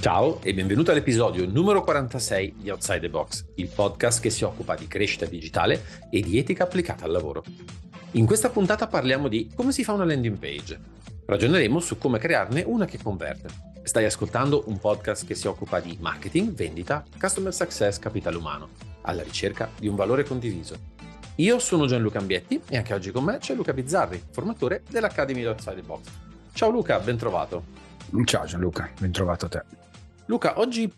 Ciao e benvenuto all'episodio numero 46 di Outside the Box, il podcast che si occupa di crescita digitale e di etica applicata al lavoro. In questa puntata parliamo di come si fa una landing page. Ragioneremo su come crearne una che converte. Stai ascoltando un podcast che si occupa di marketing, vendita, customer success, capitale umano, alla ricerca di un valore condiviso. Io sono Gianluca Ambietti e anche oggi con me c'è Luca Bizzarri, formatore dell'Academy Outside the Box. Ciao Luca, ben trovato. Ciao Gianluca, ben trovato a te. Luca, oggi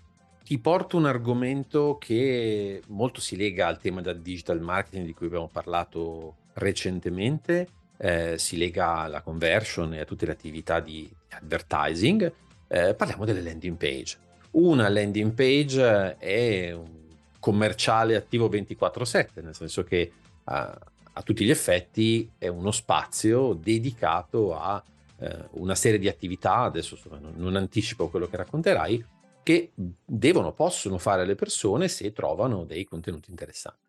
ti porto un argomento che molto si lega al tema del digital marketing di cui abbiamo parlato recentemente, eh, si lega alla conversion e a tutte le attività di advertising. Eh, parliamo delle landing page. Una landing page è un commerciale attivo 24/7, nel senso che a, a tutti gli effetti è uno spazio dedicato a eh, una serie di attività, adesso non anticipo quello che racconterai, che devono, possono fare le persone se trovano dei contenuti interessanti.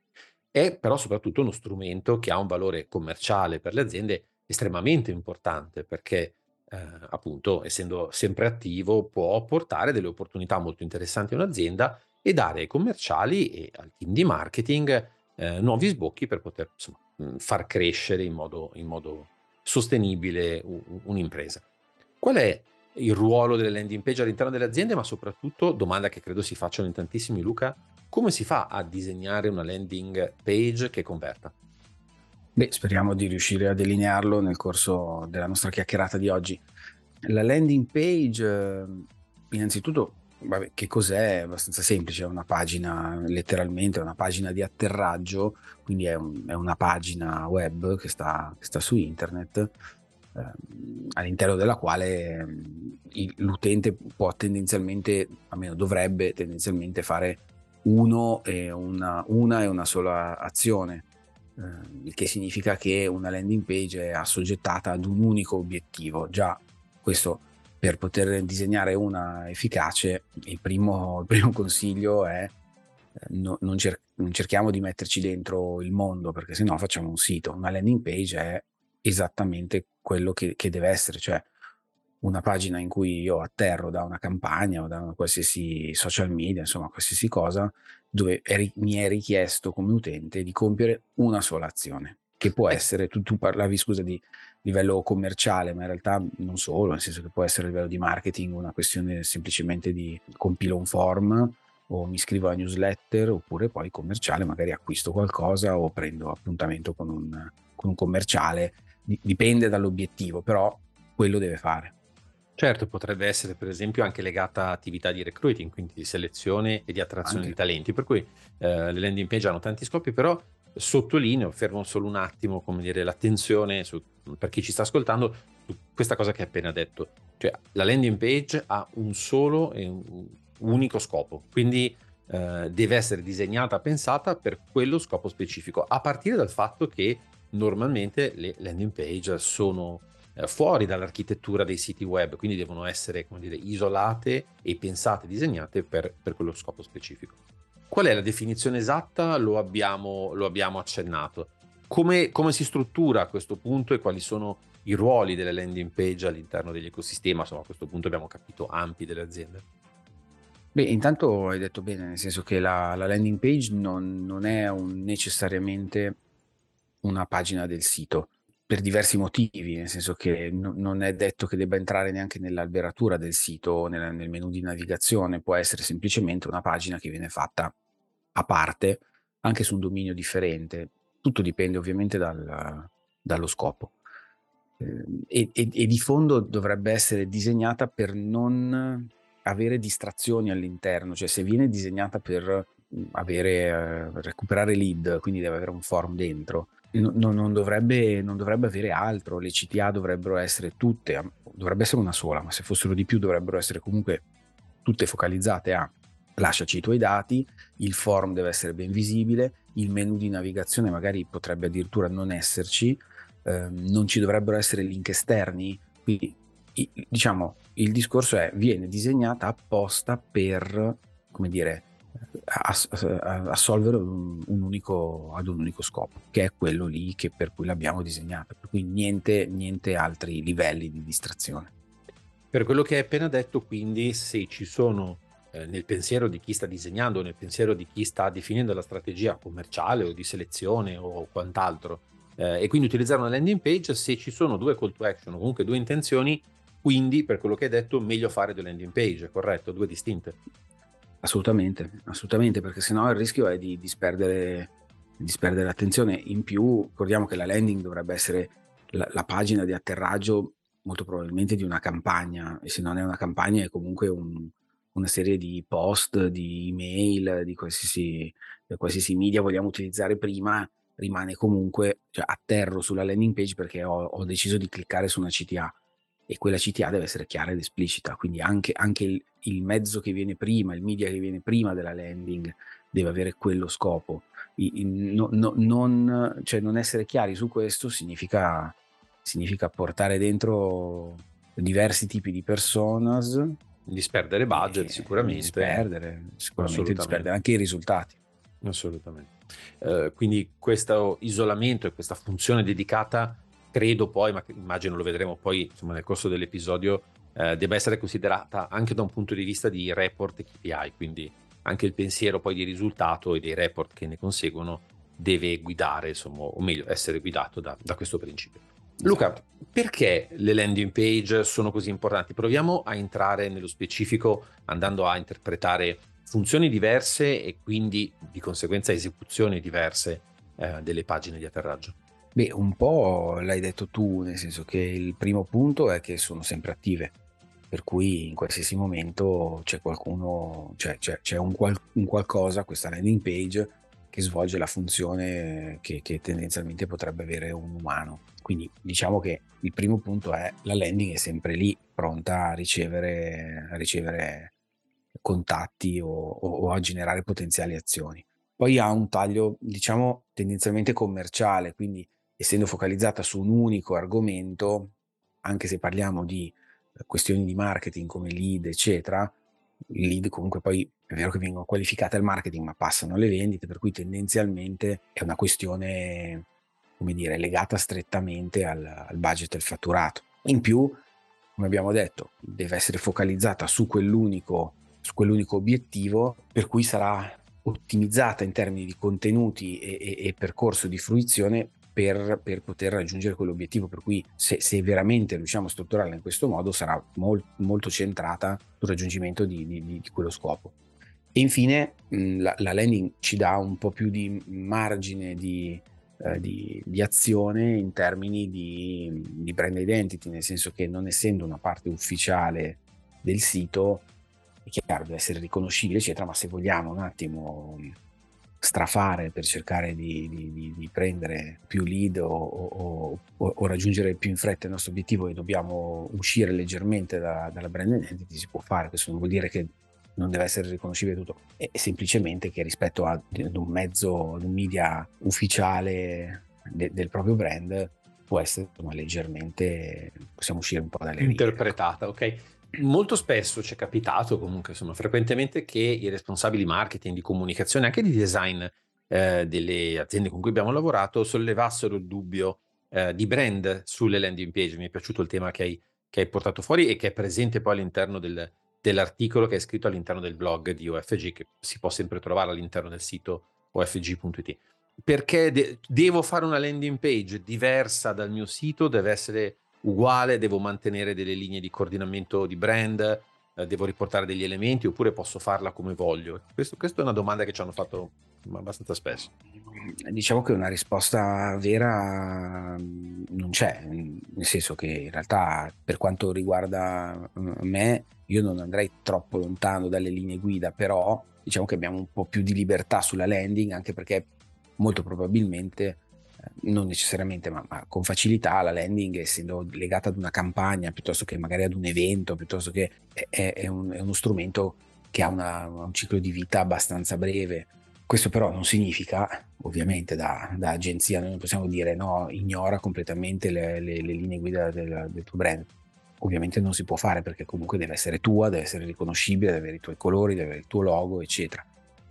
È però soprattutto uno strumento che ha un valore commerciale per le aziende estremamente importante perché eh, appunto essendo sempre attivo può portare delle opportunità molto interessanti a un'azienda e dare ai commerciali e al team di marketing eh, nuovi sbocchi per poter insomma, far crescere in modo, in modo sostenibile un'impresa. Qual è il ruolo delle landing page all'interno delle aziende, ma soprattutto, domanda che credo si facciano in tantissimi, Luca, come si fa a disegnare una landing page che converta? Beh, speriamo di riuscire a delinearlo nel corso della nostra chiacchierata di oggi. La landing page, eh, innanzitutto, vabbè, che cos'è? È abbastanza semplice, è una pagina, letteralmente, è una pagina di atterraggio, quindi è, un, è una pagina web che sta, che sta su internet Ehm, all'interno della quale ehm, l'utente può tendenzialmente, almeno dovrebbe tendenzialmente fare uno e una, una e una sola azione, ehm, il che significa che una landing page è assoggettata ad un unico obiettivo. Già questo per poter disegnare una efficace, il primo, il primo consiglio è no, non, cer- non, cerchiamo di metterci dentro il mondo perché sennò facciamo un sito. Una landing page è esattamente quello che, che, deve essere, cioè una pagina in cui io atterro da una campagna o da una qualsiasi social media, insomma qualsiasi cosa, dove è, mi è richiesto come utente di compiere una sola azione, che può essere, tu, tu parlavi scusa di livello commerciale, ma in realtà non solo, nel senso che può essere a livello di marketing una questione semplicemente di compilo un form o mi iscrivo alla newsletter oppure poi commerciale, magari acquisto qualcosa o prendo appuntamento con un, con un commerciale dipende dall'obiettivo, però quello deve fare. Certo, potrebbe essere per esempio anche legata a attività di recruiting, quindi di selezione e di attrazione anche. di talenti, per cui eh, le landing page hanno tanti scopi, però sottolineo, fermo solo un attimo, come dire, l'attenzione su, per chi ci sta ascoltando su questa cosa che hai appena detto. Cioè, la landing page ha un solo e un unico scopo, quindi eh, deve essere disegnata, pensata per quello scopo specifico, a partire dal fatto che normalmente le landing page sono eh, fuori dall'architettura dei siti web, quindi devono essere dire, isolate e pensate, disegnate per, per quello scopo specifico. Qual è la definizione esatta? Lo abbiamo, lo abbiamo accennato. Come, come, si struttura a questo punto e quali sono i ruoli delle landing page all'interno degli ecosistemi? Insomma, a questo punto abbiamo capito ampi delle aziende. Beh, intanto hai detto bene, nel senso che la, la landing page non, non è necessariamente una pagina del sito per diversi motivi, nel senso che no, non è detto che debba entrare neanche nell'alberatura del sito o nel, nel menu di navigazione, può essere semplicemente una pagina che viene fatta a parte, anche su un dominio differente. Tutto dipende ovviamente dal, dallo scopo. Eh, e, e, e di fondo dovrebbe essere disegnata per non avere distrazioni all'interno, cioè se viene disegnata per avere, eh, recuperare lead, quindi deve avere un form dentro, no, non, dovrebbe, non, dovrebbe, avere altro, le CTA dovrebbero essere tutte, dovrebbe essere una sola, ma se fossero di più dovrebbero essere comunque tutte focalizzate a lasciaci i tuoi dati, il form deve essere ben visibile, il menu di navigazione magari potrebbe addirittura non esserci, ehm, non ci dovrebbero essere link esterni, quindi diciamo il discorso è viene disegnata apposta per come dire assolvere un, un unico, ad un unico scopo, che è quello lì che per cui l'abbiamo disegnata, per cui niente, niente altri livelli di distrazione. Per quello che hai appena detto, quindi, se ci sono eh, nel pensiero di chi sta disegnando, nel pensiero di chi sta definendo la strategia commerciale o di selezione o quant'altro, eh, e quindi utilizzare una landing page, se ci sono due call to action o comunque due intenzioni, quindi per quello che hai detto, meglio fare due landing page, corretto? Due distinte. Assolutamente, assolutamente, perché sennò il rischio è di disperdere, disperdere l'attenzione. In più, ricordiamo che la landing dovrebbe essere la, la, pagina di atterraggio molto probabilmente di una campagna, e se non è una campagna è comunque un, una serie di post, di email, di qualsiasi, di qualsiasi media vogliamo utilizzare prima, rimane comunque, cioè atterro sulla landing page perché ho, ho deciso di cliccare su una CTA e quella CTA deve essere chiara ed esplicita, quindi anche, anche il, il, mezzo che viene prima, il media che viene prima della landing deve avere quello scopo. I, i, no, no, non, cioè non, essere chiari su questo significa, significa portare dentro diversi tipi di personas. Disperdere budget sicuramente. Disperdere, sicuramente disperdere anche i risultati. Assolutamente. Uh, quindi questo isolamento e questa funzione dedicata credo poi, ma immagino lo vedremo poi insomma, nel corso dell'episodio, eh, debba essere considerata anche da un punto di vista di report e KPI, quindi anche il pensiero poi di risultato e dei report che ne conseguono deve guidare, insomma, o meglio, essere guidato da, da questo principio. Luca, perché le landing page sono così importanti? Proviamo a entrare nello specifico andando a interpretare funzioni diverse e quindi di conseguenza esecuzioni diverse eh, delle pagine di atterraggio. Beh, un po' l'hai detto tu, nel senso che il primo punto è che sono sempre attive, per cui in qualsiasi momento c'è qualcuno, cioè, c'è, c'è un, qual, un, qualcosa, questa landing page, che svolge la funzione che, che, tendenzialmente potrebbe avere un umano. Quindi diciamo che il primo punto è la landing è sempre lì, pronta a ricevere, a ricevere contatti o, o, a generare potenziali azioni. Poi ha un taglio, diciamo, tendenzialmente commerciale, quindi essendo focalizzata su un unico argomento, anche se parliamo di questioni di marketing come lead, eccetera, i lead comunque poi è vero che vengono qualificate al marketing, ma passano alle vendite, per cui tendenzialmente è una questione, come dire, legata strettamente al, al budget e al fatturato. In più, come abbiamo detto, deve essere focalizzata su quell'unico, su quell'unico obiettivo, per cui sarà ottimizzata in termini di contenuti e, e, e percorso di fruizione per, per, poter raggiungere quell'obiettivo. Per cui se, se, veramente riusciamo a strutturarla in questo modo sarà mol, molto centrata sul raggiungimento di, di, di, quello scopo. E infine la, la, landing ci dà un po' più di margine di, eh, di azione in termini di, brand identity, nel senso che non essendo una parte ufficiale del sito, è chiaro, deve essere riconoscibile, eccetera, ma se vogliamo un attimo strafare per cercare di, di, di prendere più lead o, o, o, o, raggiungere più in fretta il nostro obiettivo e dobbiamo uscire leggermente da, dalla brand identity, si può fare. Questo non vuol dire che non deve essere riconoscibile tutto, è semplicemente che rispetto ad un mezzo, ad un media ufficiale de, del proprio brand può essere insomma, leggermente, possiamo uscire un po' dalle interpretata, righe. ok? Molto spesso ci è capitato, comunque insomma frequentemente, che i responsabili marketing, di comunicazione, anche di design eh, delle aziende con cui abbiamo lavorato, sollevassero il dubbio eh, di brand sulle landing page. Mi è piaciuto il tema che hai, che hai portato fuori e che è presente poi all'interno del, dell'articolo che è scritto all'interno del blog di OFG, che si può sempre trovare all'interno del sito ofg.it. Perché de- devo fare una landing page diversa dal mio sito, deve essere uguale, devo mantenere delle linee di coordinamento di brand, eh, devo riportare degli elementi oppure posso farla come voglio? Questo, questa è una domanda che ci hanno fatto abbastanza spesso. Diciamo che una risposta vera mm, non c'è, nel senso che in realtà per quanto riguarda mm, me io non andrei troppo lontano dalle linee guida, però diciamo che abbiamo un po' più di libertà sulla landing anche perché molto probabilmente non necessariamente, ma, ma, con facilità la landing, essendo legata ad una campagna piuttosto che magari ad un evento, piuttosto che è, è, un, è uno strumento che ha una, un ciclo di vita abbastanza breve. Questo però non significa, ovviamente da, da agenzia, noi non possiamo dire no, ignora completamente le, le, le linee guida del, del tuo brand. Ovviamente non si può fare perché comunque deve essere tua, deve essere riconoscibile, deve avere i tuoi colori, deve avere il tuo logo, eccetera.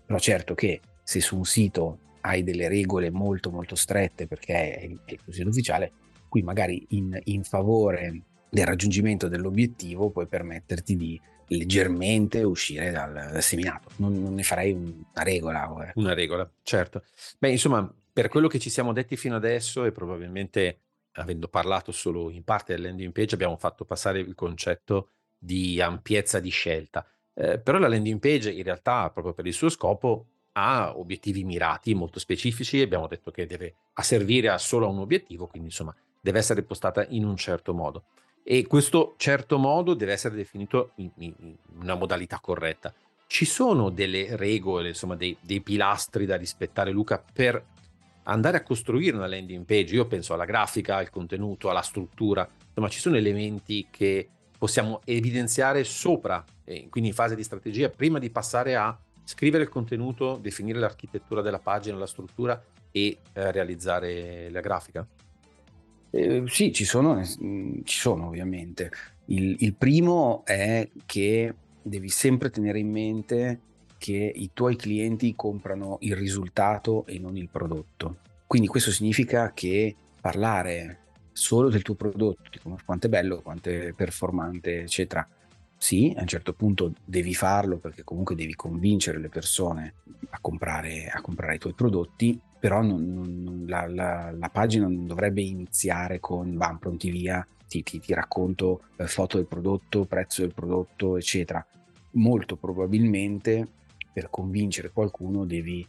Però certo che se su un sito hai delle regole molto molto strette perché è il, consiglio ufficiale, qui magari in, in favore del raggiungimento dell'obiettivo puoi permetterti di leggermente uscire dal, dal seminato. Non, non, ne farei una regola. Eh. Una regola, certo. Beh, insomma, per quello che ci siamo detti fino adesso e probabilmente avendo parlato solo in parte del landing page abbiamo fatto passare il concetto di ampiezza di scelta. Eh, però la landing page in realtà, proprio per il suo scopo, ha obiettivi mirati molto specifici. Abbiamo detto che deve servire solo a un obiettivo, quindi insomma deve essere postata in un certo modo. E questo certo modo deve essere definito in, in, in una modalità corretta. Ci sono delle regole, insomma, dei, dei pilastri da rispettare, Luca, per andare a costruire una landing page. Io penso alla grafica, al contenuto, alla struttura, insomma, ci sono elementi che possiamo evidenziare sopra, eh, quindi in fase di strategia, prima di passare a scrivere il contenuto, definire l'architettura della pagina, la struttura e eh, realizzare la grafica? Eh, sì, ci sono, mm, ci sono ovviamente. Il, il primo è che devi sempre tenere in mente che i tuoi clienti comprano il risultato e non il prodotto. Quindi questo significa che parlare solo del tuo prodotto, di quanto è bello, quanto è performante, eccetera, sì, a un certo punto devi farlo perché comunque devi convincere le persone a comprare, a comprare i tuoi prodotti, però non, non, la, la, la, pagina non dovrebbe iniziare con bam, pronti via, ti, ti, ti racconto eh, foto del prodotto, prezzo del prodotto, eccetera. Molto probabilmente per convincere qualcuno devi,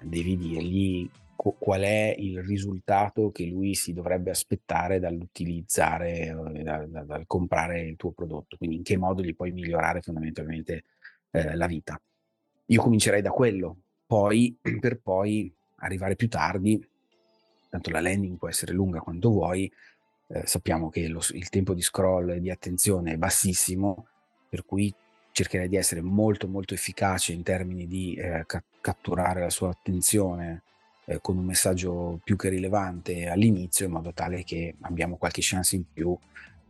devi dirgli qual è il risultato che lui si dovrebbe aspettare dall'utilizzare, eh, dal, dal, comprare il tuo prodotto, quindi in che modo gli puoi migliorare fondamentalmente eh, la vita. Io comincerei da quello, poi per poi arrivare più tardi, tanto la landing può essere lunga quanto vuoi, eh, sappiamo che lo, il tempo di scroll e di attenzione è bassissimo, per cui cercherei di essere molto molto efficace in termini di eh, ca- catturare la sua attenzione eh, con un messaggio più che rilevante all'inizio in modo tale che abbiamo qualche chance in più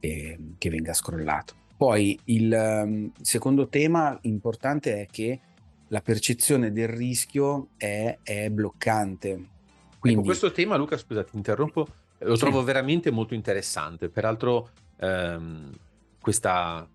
eh, che venga scrollato. Poi il um, secondo tema importante è che la percezione del rischio è, è bloccante. Ecco, Quindi... Ecco, questo tema, Luca, scusa, ti interrompo, lo sì. trovo veramente molto interessante. Peraltro, ehm, questa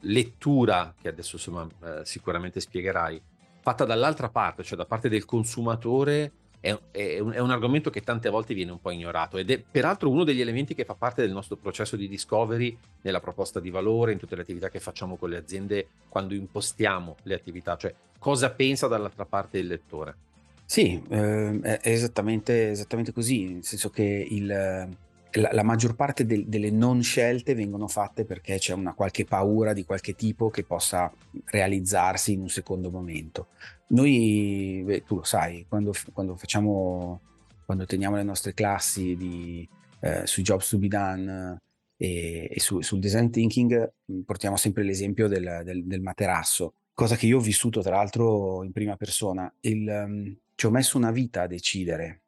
lettura, che adesso insomma, eh, sicuramente spiegherai, fatta dall'altra parte, cioè da parte del consumatore, è, è, un, è, un, argomento che tante volte viene un po' ignorato ed è peraltro uno degli elementi che fa parte del nostro processo di discovery nella proposta di valore, in tutte le attività che facciamo con le aziende quando impostiamo le attività, cioè cosa pensa dall'altra parte il lettore. Sì, eh, è esattamente, esattamente, così, nel senso che il, la, la, maggior parte del, delle non scelte vengono fatte perché c'è una qualche paura di qualche tipo che possa realizzarsi in un secondo momento. Noi, beh, tu lo sai, quando, quando, facciamo, quando teniamo le nostre classi di, eh, sui jobs to be done e, e su, sul design thinking, mm, portiamo sempre l'esempio del, del, del, materasso, cosa che io ho vissuto tra l'altro in prima persona. Il, um, ci ho messo una vita a decidere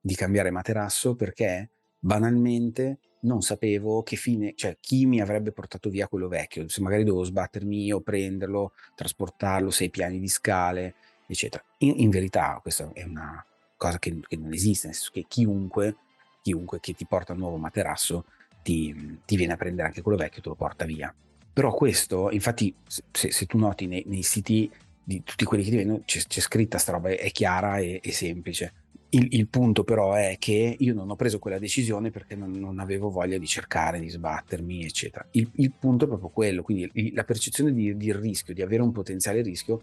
di cambiare materasso perché banalmente non sapevo che fine, cioè chi mi avrebbe portato via quello vecchio, se magari dovevo sbattermi io, prenderlo, trasportarlo, sei piani di scale, eccetera. In, in verità questa è una cosa che, che, non esiste, nel senso che chiunque, chiunque che ti porta un nuovo materasso ti, ti, viene a prendere anche quello vecchio e te lo porta via. Però questo, infatti, se, se tu noti nei, nei, siti di tutti quelli che ti vendono, c'è, c'è scritta sta roba, è chiara e, e semplice il, il, punto però è che io non ho preso quella decisione perché non, non avevo voglia di cercare di sbattermi, eccetera. Il, il punto è proprio quello, quindi il, la percezione di, di, rischio, di avere un potenziale rischio,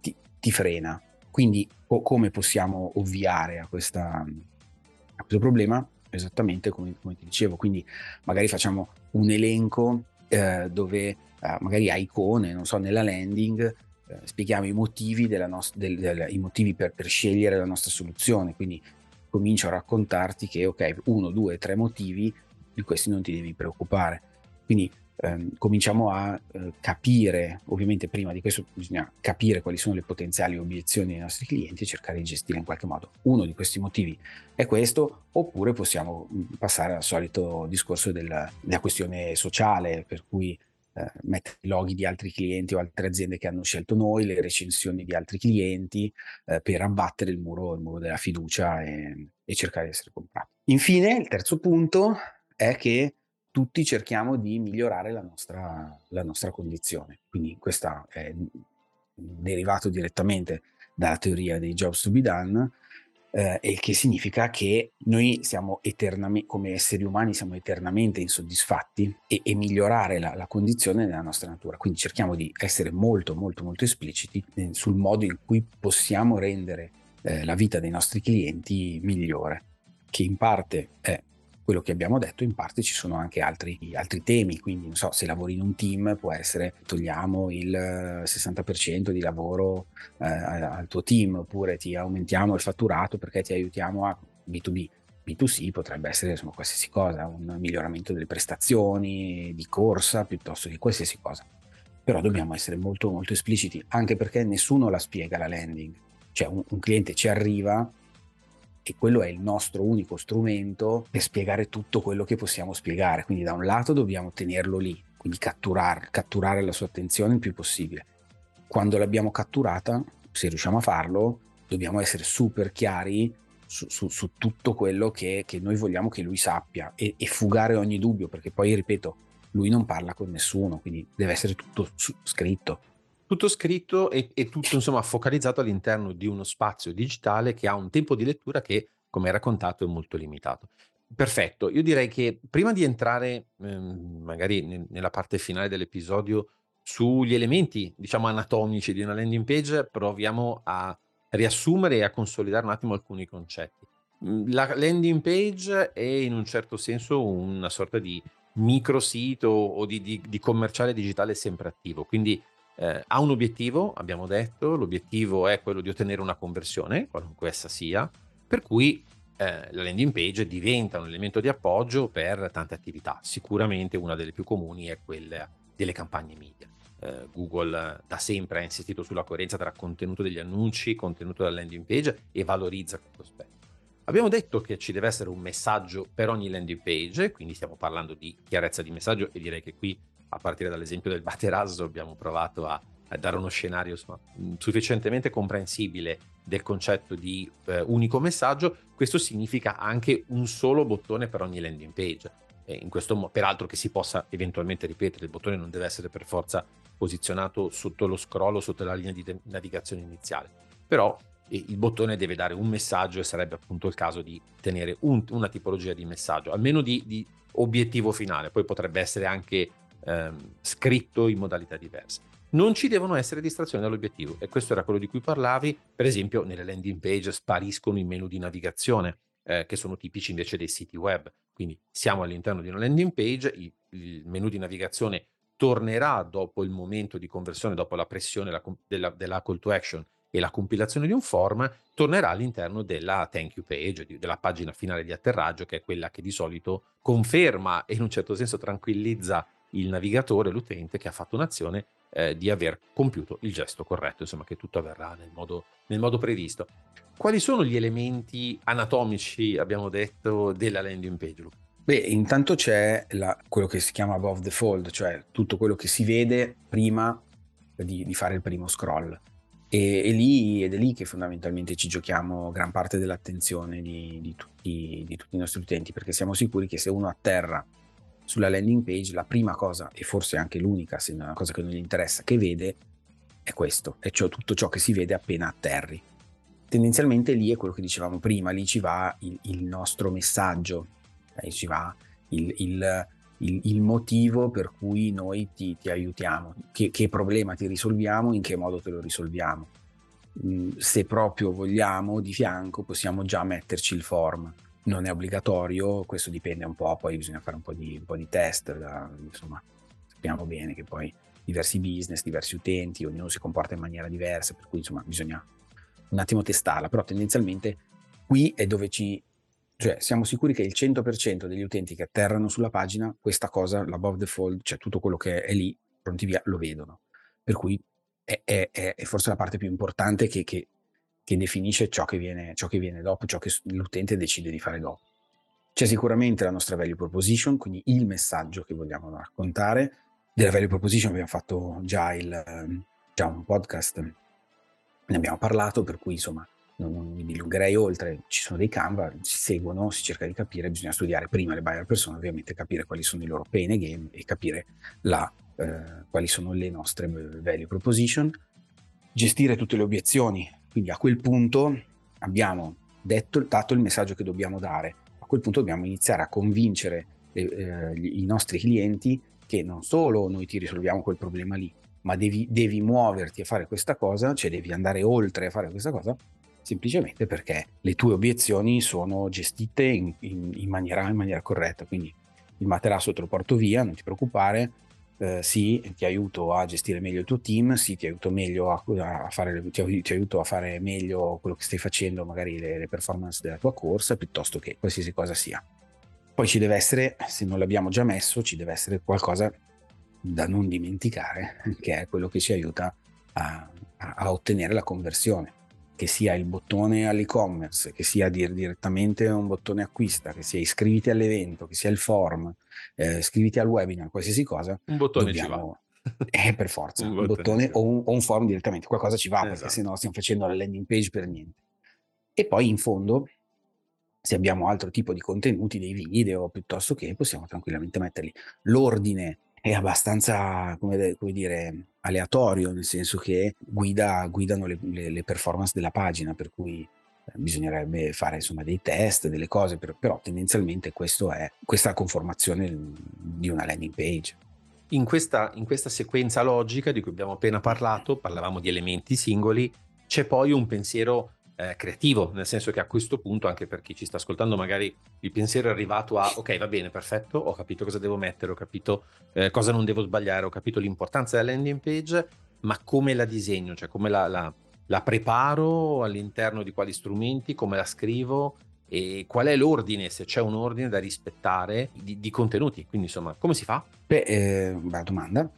ti, ti frena. Quindi o, come possiamo ovviare a, questa, a, questo problema? Esattamente come, come, ti dicevo, quindi magari facciamo un elenco eh, dove eh, magari hai icone, non so, nella landing spieghiamo i motivi, nost- del, del, i motivi per, per, scegliere la nostra soluzione. Quindi comincio a raccontarti che, ok, uno, due, tre motivi, di questi non ti devi preoccupare. Quindi ehm, cominciamo a eh, capire, ovviamente prima di questo bisogna capire quali sono le potenziali obiezioni dei nostri clienti e cercare di gestire in qualche modo. Uno di questi motivi è questo, oppure possiamo mm, passare al solito discorso del, della questione sociale, per cui eh, mettere i loghi di altri clienti o altre aziende che hanno scelto noi, le recensioni di altri clienti eh, per abbattere il muro, il muro della fiducia e, e, cercare di essere comprati. Infine, il terzo punto è che tutti cerchiamo di migliorare la nostra, la nostra condizione. Quindi questo è derivato direttamente dalla teoria dei jobs to be done, eh, e che significa che noi siamo eternamente, come esseri umani, siamo eternamente insoddisfatti e, e migliorare la, la, condizione della nostra natura. Quindi cerchiamo di essere molto, molto, molto espliciti eh, sul modo in cui possiamo rendere eh, la vita dei nostri clienti migliore, che in parte è quello che abbiamo detto, in parte ci sono anche altri, altri temi, quindi non so, se lavori in un team può essere togliamo il 60% di lavoro eh, al tuo team oppure ti aumentiamo il fatturato perché ti aiutiamo a B2B. B2C potrebbe essere insomma, qualsiasi cosa, un miglioramento delle prestazioni di corsa piuttosto che qualsiasi cosa. Però dobbiamo essere molto molto espliciti, anche perché nessuno la spiega la landing. Cioè un, un cliente ci arriva e quello è il nostro unico strumento per spiegare tutto quello che possiamo spiegare. Quindi da un lato dobbiamo tenerlo lì, quindi catturare, catturare la sua attenzione il più possibile. Quando l'abbiamo catturata, se riusciamo a farlo, dobbiamo essere super chiari su, su, su tutto quello che, che, noi vogliamo che lui sappia e, e, fugare ogni dubbio, perché poi, ripeto, lui non parla con nessuno, quindi deve essere tutto scritto tutto scritto e, e, tutto insomma focalizzato all'interno di uno spazio digitale che ha un tempo di lettura che, come raccontato, è molto limitato. Perfetto, io direi che prima di entrare ehm, magari ne, nella parte finale dell'episodio sugli elementi, diciamo, anatomici di una landing page, proviamo a riassumere e a consolidare un attimo alcuni concetti. Mhmm, la landing page è in un certo senso una sorta di microsito o di, di, di commerciale digitale sempre attivo, quindi eh, ha un obiettivo, abbiamo detto, l'obiettivo è quello di ottenere una conversione, qualunque essa sia, per cui eh, la landing page diventa un elemento di appoggio per tante attività. Sicuramente una delle più comuni è quella delle campagne media. Eh, Google da sempre ha insistito sulla coerenza tra contenuto degli annunci, contenuto della landing page e valorizza questo aspetto. Abbiamo detto che ci deve essere un messaggio per ogni landing page, quindi stiamo parlando di chiarezza di messaggio e direi che qui a partire dall'esempio del Baterasso abbiamo provato a, a dare uno scenario insomma, sufficientemente comprensibile del concetto di eh, unico messaggio, questo significa anche un solo bottone per ogni landing page. E in questo modo, peraltro che si possa eventualmente ripetere, il bottone non deve essere per forza posizionato sotto lo scroll o sotto la linea di navigazione iniziale, però il bottone deve dare un messaggio e sarebbe appunto il caso di tenere un, una tipologia di messaggio, almeno di, di obiettivo finale, poi potrebbe essere anche ehm, scritto in modalità diverse. Non ci devono essere distrazioni dall'obiettivo e questo era quello di cui parlavi, per esempio nelle landing page spariscono i menu di navigazione eh, che sono tipici invece dei siti web, quindi siamo all'interno di una landing page, il, il menu di navigazione tornerà dopo il momento di conversione, dopo la pressione la, della, della call to action e la compilazione di un form, tornerà all'interno della thank you page, della pagina finale di atterraggio, che è quella che di solito conferma e in un certo senso tranquillizza il navigatore, l'utente che ha fatto un'azione eh, di aver compiuto il gesto corretto, insomma che tutto avverrà nel modo, nel modo previsto. Quali sono gli elementi anatomici, abbiamo detto, della landing page? Beh, intanto c'è la, quello che si chiama above the fold, cioè tutto quello che si vede prima di, di fare il primo scroll. E, e lì, ed è lì che fondamentalmente ci giochiamo gran parte dell'attenzione di, di, tutti, di tutti i nostri utenti, perché siamo sicuri che se uno atterra sulla landing page la prima cosa, e forse anche l'unica, se non è una cosa che non gli interessa, che vede è questo, è cioè tutto ciò che si vede appena atterri. Tendenzialmente lì è quello che dicevamo prima, lì ci va il, il nostro messaggio, eh, ci va il, il, il, motivo per cui noi ti, ti aiutiamo, che, che, problema ti risolviamo, in che modo te lo risolviamo. Mm, se proprio vogliamo, di fianco possiamo già metterci il form non è obbligatorio, questo dipende un po', poi bisogna fare un po' di, un po di test, da, insomma sappiamo bene che poi diversi business, diversi utenti, ognuno si comporta in maniera diversa, per cui insomma bisogna un attimo testarla, però tendenzialmente qui è dove ci, cioè siamo sicuri che il 100% degli utenti che atterrano sulla pagina questa cosa, l'above the fold, cioè tutto quello che è lì, pronti via, lo vedono. Per cui è, è, è forse la parte più importante che, che che definisce ciò che, viene, ciò che viene dopo, ciò che l'utente decide di fare dopo. C'è sicuramente la nostra value proposition, quindi il messaggio che vogliamo raccontare. Della value proposition abbiamo fatto già, il, già un podcast, ne abbiamo parlato, per cui insomma non, mi dilungherei oltre, ci sono dei Canva, si seguono, si cerca di capire, bisogna studiare prima le buyer persone, ovviamente capire quali sono i loro pain game e capire la, eh, quali sono le nostre value proposition, gestire tutte le obiezioni, quindi a quel punto abbiamo detto, dato il messaggio che dobbiamo dare, a quel punto dobbiamo iniziare a convincere eh, i nostri clienti che non solo noi ti risolviamo quel problema lì, ma devi, devi muoverti a fare questa cosa, cioè devi andare oltre a fare questa cosa, semplicemente perché le tue obiezioni sono gestite in, in, in, maniera, in maniera, corretta. Quindi il materasso te lo porto via, non ti preoccupare, eh, sì, ti aiuto a gestire meglio il tuo team, sì, ti aiuto, a, a fare, ti, ti, aiuto a fare meglio quello che stai facendo, magari le, le performance della tua corsa, piuttosto che qualsiasi cosa sia. Poi ci deve essere, se non l'abbiamo già messo, ci deve essere qualcosa da non dimenticare, che è quello che ci aiuta a, a ottenere la conversione che sia il bottone all'e-commerce, che sia dir- direttamente un bottone acquista, che sia iscriviti all'evento, che sia il form, eh, iscriviti al webinar, qualsiasi cosa. Un bottone dobbiamo... ci va. Eh, per forza, un, un bottone, o, un, o un, form direttamente, qualcosa ci va, esatto. perché se no stiamo facendo la landing page per niente. E poi in fondo, se abbiamo altro tipo di contenuti, dei video, piuttosto che possiamo tranquillamente metterli. L'ordine è abbastanza, come, come, dire, aleatorio, nel senso che guida, guidano le, le, le, performance della pagina, per cui eh, bisognerebbe fare insomma dei test, delle cose, per, però tendenzialmente è, questa è la conformazione di una landing page. In questa, in questa sequenza logica di cui abbiamo appena parlato, parlavamo di elementi singoli, c'è poi un pensiero eh, creativo, nel senso che a questo punto, anche per chi ci sta ascoltando, magari il pensiero è arrivato a ok, va bene, perfetto, ho capito cosa devo mettere, ho capito eh, cosa non devo sbagliare, ho capito l'importanza della landing page, ma come la disegno, cioè come la, la, la preparo all'interno di quali strumenti, come la scrivo e qual è l'ordine, se c'è un ordine da rispettare di, di contenuti. Quindi, insomma, come si fa? Beh, eh, bella domanda.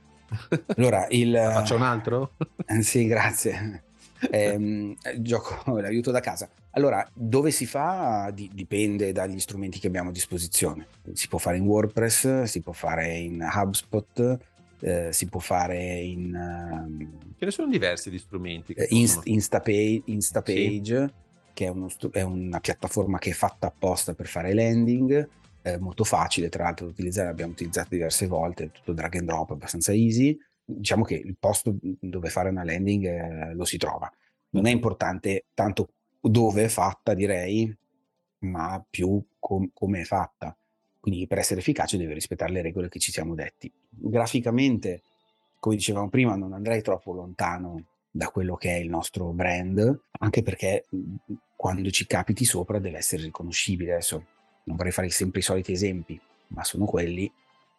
Allora, il... Faccio un altro? Eh, sì, grazie ehm, gioco l'aiuto da casa. Allora, dove si fa di, dipende dagli strumenti che abbiamo a disposizione. Si può fare in WordPress, si può fare in HubSpot, eh, si può fare in... Uh, Ce ne sono diversi di strumenti. Inst, Instapage, Instapage sì. che è, uno, è, una piattaforma che è fatta apposta per fare landing, è molto facile tra l'altro da utilizzare, l'abbiamo utilizzato diverse volte, tutto drag and drop, abbastanza easy diciamo che il posto dove fare una landing eh, lo si trova. Non è importante tanto dove è fatta, direi, ma più com- come è fatta. Quindi per essere efficace deve rispettare le regole che ci siamo detti. Graficamente, come dicevamo prima, non andrei troppo lontano da quello che è il nostro brand, anche perché quando ci capiti sopra deve essere riconoscibile. Adesso non vorrei fare sempre i soliti esempi, ma sono quelli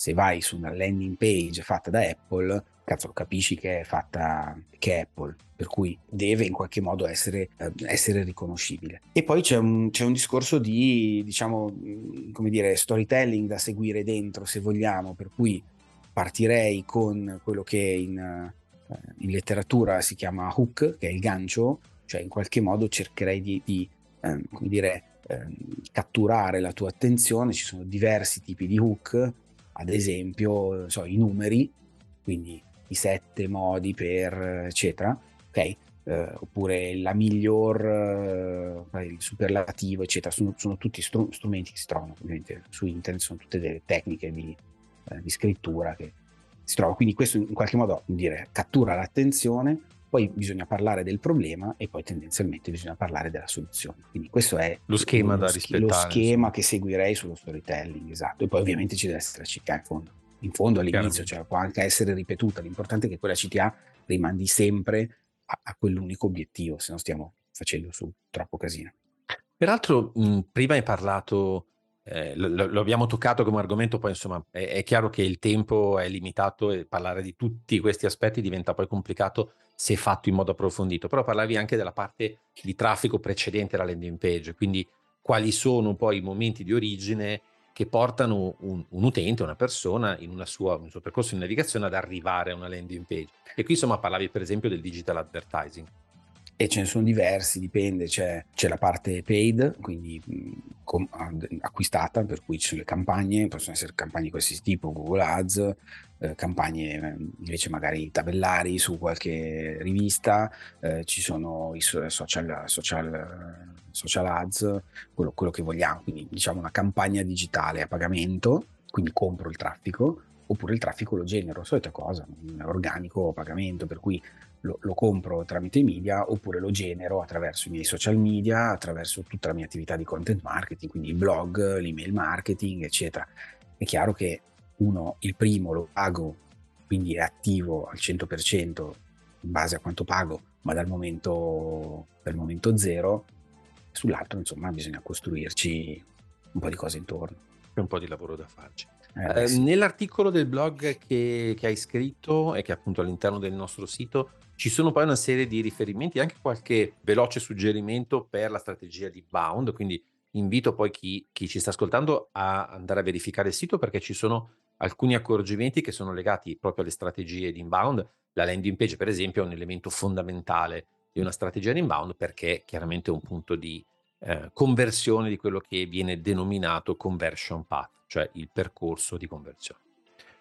se vai su una landing page fatta da Apple, cazzo, capisci che è fatta che è Apple, per cui deve in qualche modo essere, eh, essere riconoscibile. E poi c'è un, c'è un, discorso di, diciamo, mm, come dire, storytelling da seguire dentro, se vogliamo, per cui partirei con quello che in, eh, in letteratura si chiama hook, che è il gancio, cioè in qualche modo cercherei di, di eh, come dire, ehm, catturare la tua attenzione, ci sono diversi tipi di hook, ad esempio so, i numeri, quindi i sette modi per eccetera, ok? Eh, oppure la miglior, eh, il superlativo, eccetera, sono, sono tutti str- strumenti che si trovano ovviamente su internet, sono tutte delle tecniche di, eh, di scrittura che si trovano. Quindi questo in qualche modo dire, cattura l'attenzione, poi bisogna parlare del problema e poi tendenzialmente bisogna parlare della soluzione. Quindi questo è lo schema da rispettare. Lo schema che seguirei sullo storytelling, esatto. E poi ovviamente ci deve essere la CTA in fondo. In fondo all'inizio, cioè può anche essere ripetuta, l'importante è che quella CTA rimandi sempre a, a quell'unico obiettivo, se non stiamo facendo su troppo casino. Peraltro, mh, prima hai parlato eh, lo, lo, abbiamo toccato come argomento, poi insomma è, è, chiaro che il tempo è limitato e parlare di tutti questi aspetti diventa poi complicato se fatto in modo approfondito, però parlavi anche della parte di traffico precedente alla landing page, quindi quali sono poi i momenti di origine che portano un, un utente, una persona in sua, un suo percorso di navigazione ad arrivare a una landing page. E qui insomma parlavi per esempio del digital advertising. E ce ne sono diversi, dipende, c'è, c'è la parte paid, quindi com, acquistata, per cui ci sono le campagne, possono essere campagne di qualsiasi tipo, Google Ads, eh, campagne invece magari tabellari su qualche rivista, eh, ci sono i social, social, social ads, quello, quello che vogliamo, quindi diciamo una campagna digitale a pagamento, quindi compro il traffico, oppure il traffico lo genero, solita cosa, organico pagamento, per cui lo, lo, compro tramite i media oppure lo genero attraverso i miei social media, attraverso tutta la mia attività di content marketing, quindi il blog, l'email marketing, eccetera. È chiaro che uno, il primo lo pago, quindi è attivo al 100% in base a quanto pago, ma dal momento, dal momento zero, sull'altro insomma bisogna costruirci un po' di cose intorno. C'è un po' di lavoro da farci. Eh, eh, nell'articolo del blog che, che, hai scritto e che è appunto all'interno del nostro sito ci sono poi una serie di riferimenti, anche qualche veloce suggerimento per la strategia di bound, quindi invito poi chi, chi ci sta ascoltando a andare a verificare il sito perché ci sono alcuni accorgimenti che sono legati proprio alle strategie di inbound. La landing page, per esempio, è un elemento fondamentale di una strategia di inbound perché chiaramente è un punto di eh, conversione di quello che viene denominato conversion path, cioè il percorso di conversione.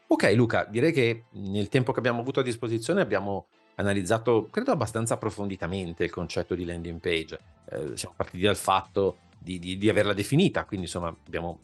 Ok Luca, direi che nel tempo che abbiamo avuto a disposizione abbiamo analizzato, credo abbastanza approfonditamente, il concetto di landing page. Eh, siamo partiti dal fatto di, di, di, averla definita, quindi insomma abbiamo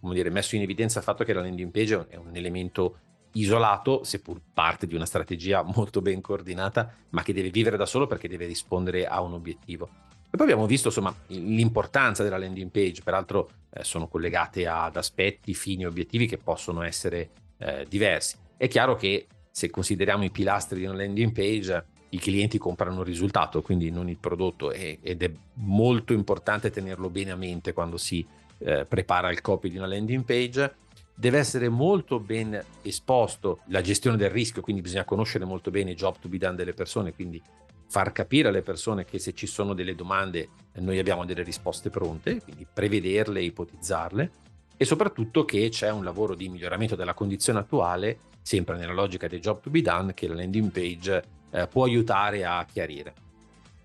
dire, messo in evidenza il fatto che la landing page è un elemento isolato, seppur parte di una strategia molto ben coordinata, ma che deve vivere da solo perché deve rispondere a un obiettivo. E poi abbiamo visto insomma l'importanza della landing page, peraltro eh, sono collegate ad aspetti, fini, obiettivi che possono essere eh, diversi. È chiaro che se consideriamo i pilastri di una landing page, i clienti comprano il risultato, quindi non il prodotto, ed è molto importante tenerlo bene a mente quando si eh, prepara il copy di una landing page. Deve essere molto ben esposto la gestione del rischio, quindi bisogna conoscere molto bene i job to be done delle persone, quindi far capire alle persone che se ci sono delle domande noi abbiamo delle risposte pronte, quindi prevederle, ipotizzarle e soprattutto che c'è un lavoro di miglioramento della condizione attuale sempre nella logica dei job to be done, che la landing page eh, può aiutare a chiarire.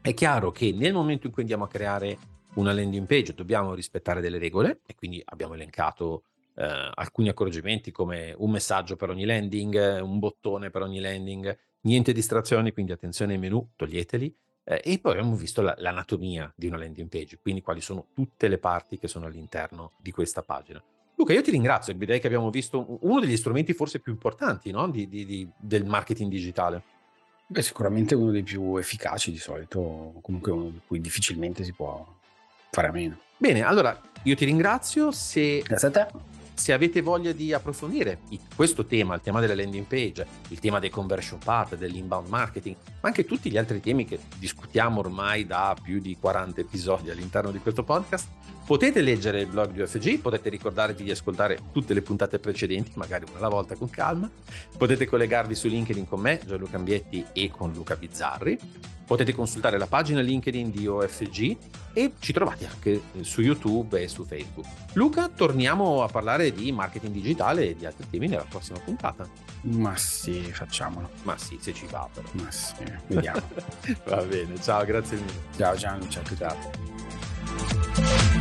È chiaro che nel momento in cui andiamo a creare una landing page dobbiamo rispettare delle regole e quindi abbiamo elencato eh, alcuni accorgimenti come un messaggio per ogni landing, un bottone per ogni landing, niente distrazioni, quindi attenzione ai menu, toglieteli. Eh, e poi abbiamo visto la, l'anatomia di una landing page, quindi quali sono tutte le parti che sono all'interno di questa pagina. Luca, io ti ringrazio, direi che abbiamo visto uno degli strumenti forse più importanti no? di, di, di, del marketing digitale. Beh, sicuramente uno dei più efficaci di solito, comunque uno di cui difficilmente si può fare a meno. Bene, allora io ti ringrazio. Se... Se avete voglia di approfondire questo tema, il tema della landing page, il tema dei conversion path, dell'inbound marketing, ma anche tutti gli altri temi che discutiamo ormai da più di 40 episodi all'interno di questo podcast, potete leggere il blog di UFG, potete ricordarvi di ascoltare tutte le puntate precedenti, magari una alla volta con calma, potete collegarvi su LinkedIn con me, Gianluca Ambietti e con Luca Bizzarri, potete consultare la pagina LinkedIn di OFG e ci trovate anche su YouTube e su Facebook. Luca, torniamo a parlare di marketing digitale e di altri temi nella prossima puntata. Ma sì, facciamolo. Ma sì, se ci va però. Ma sì, vediamo. va bene, ciao, grazie mille. Ciao Gianluca, ciao a tutti.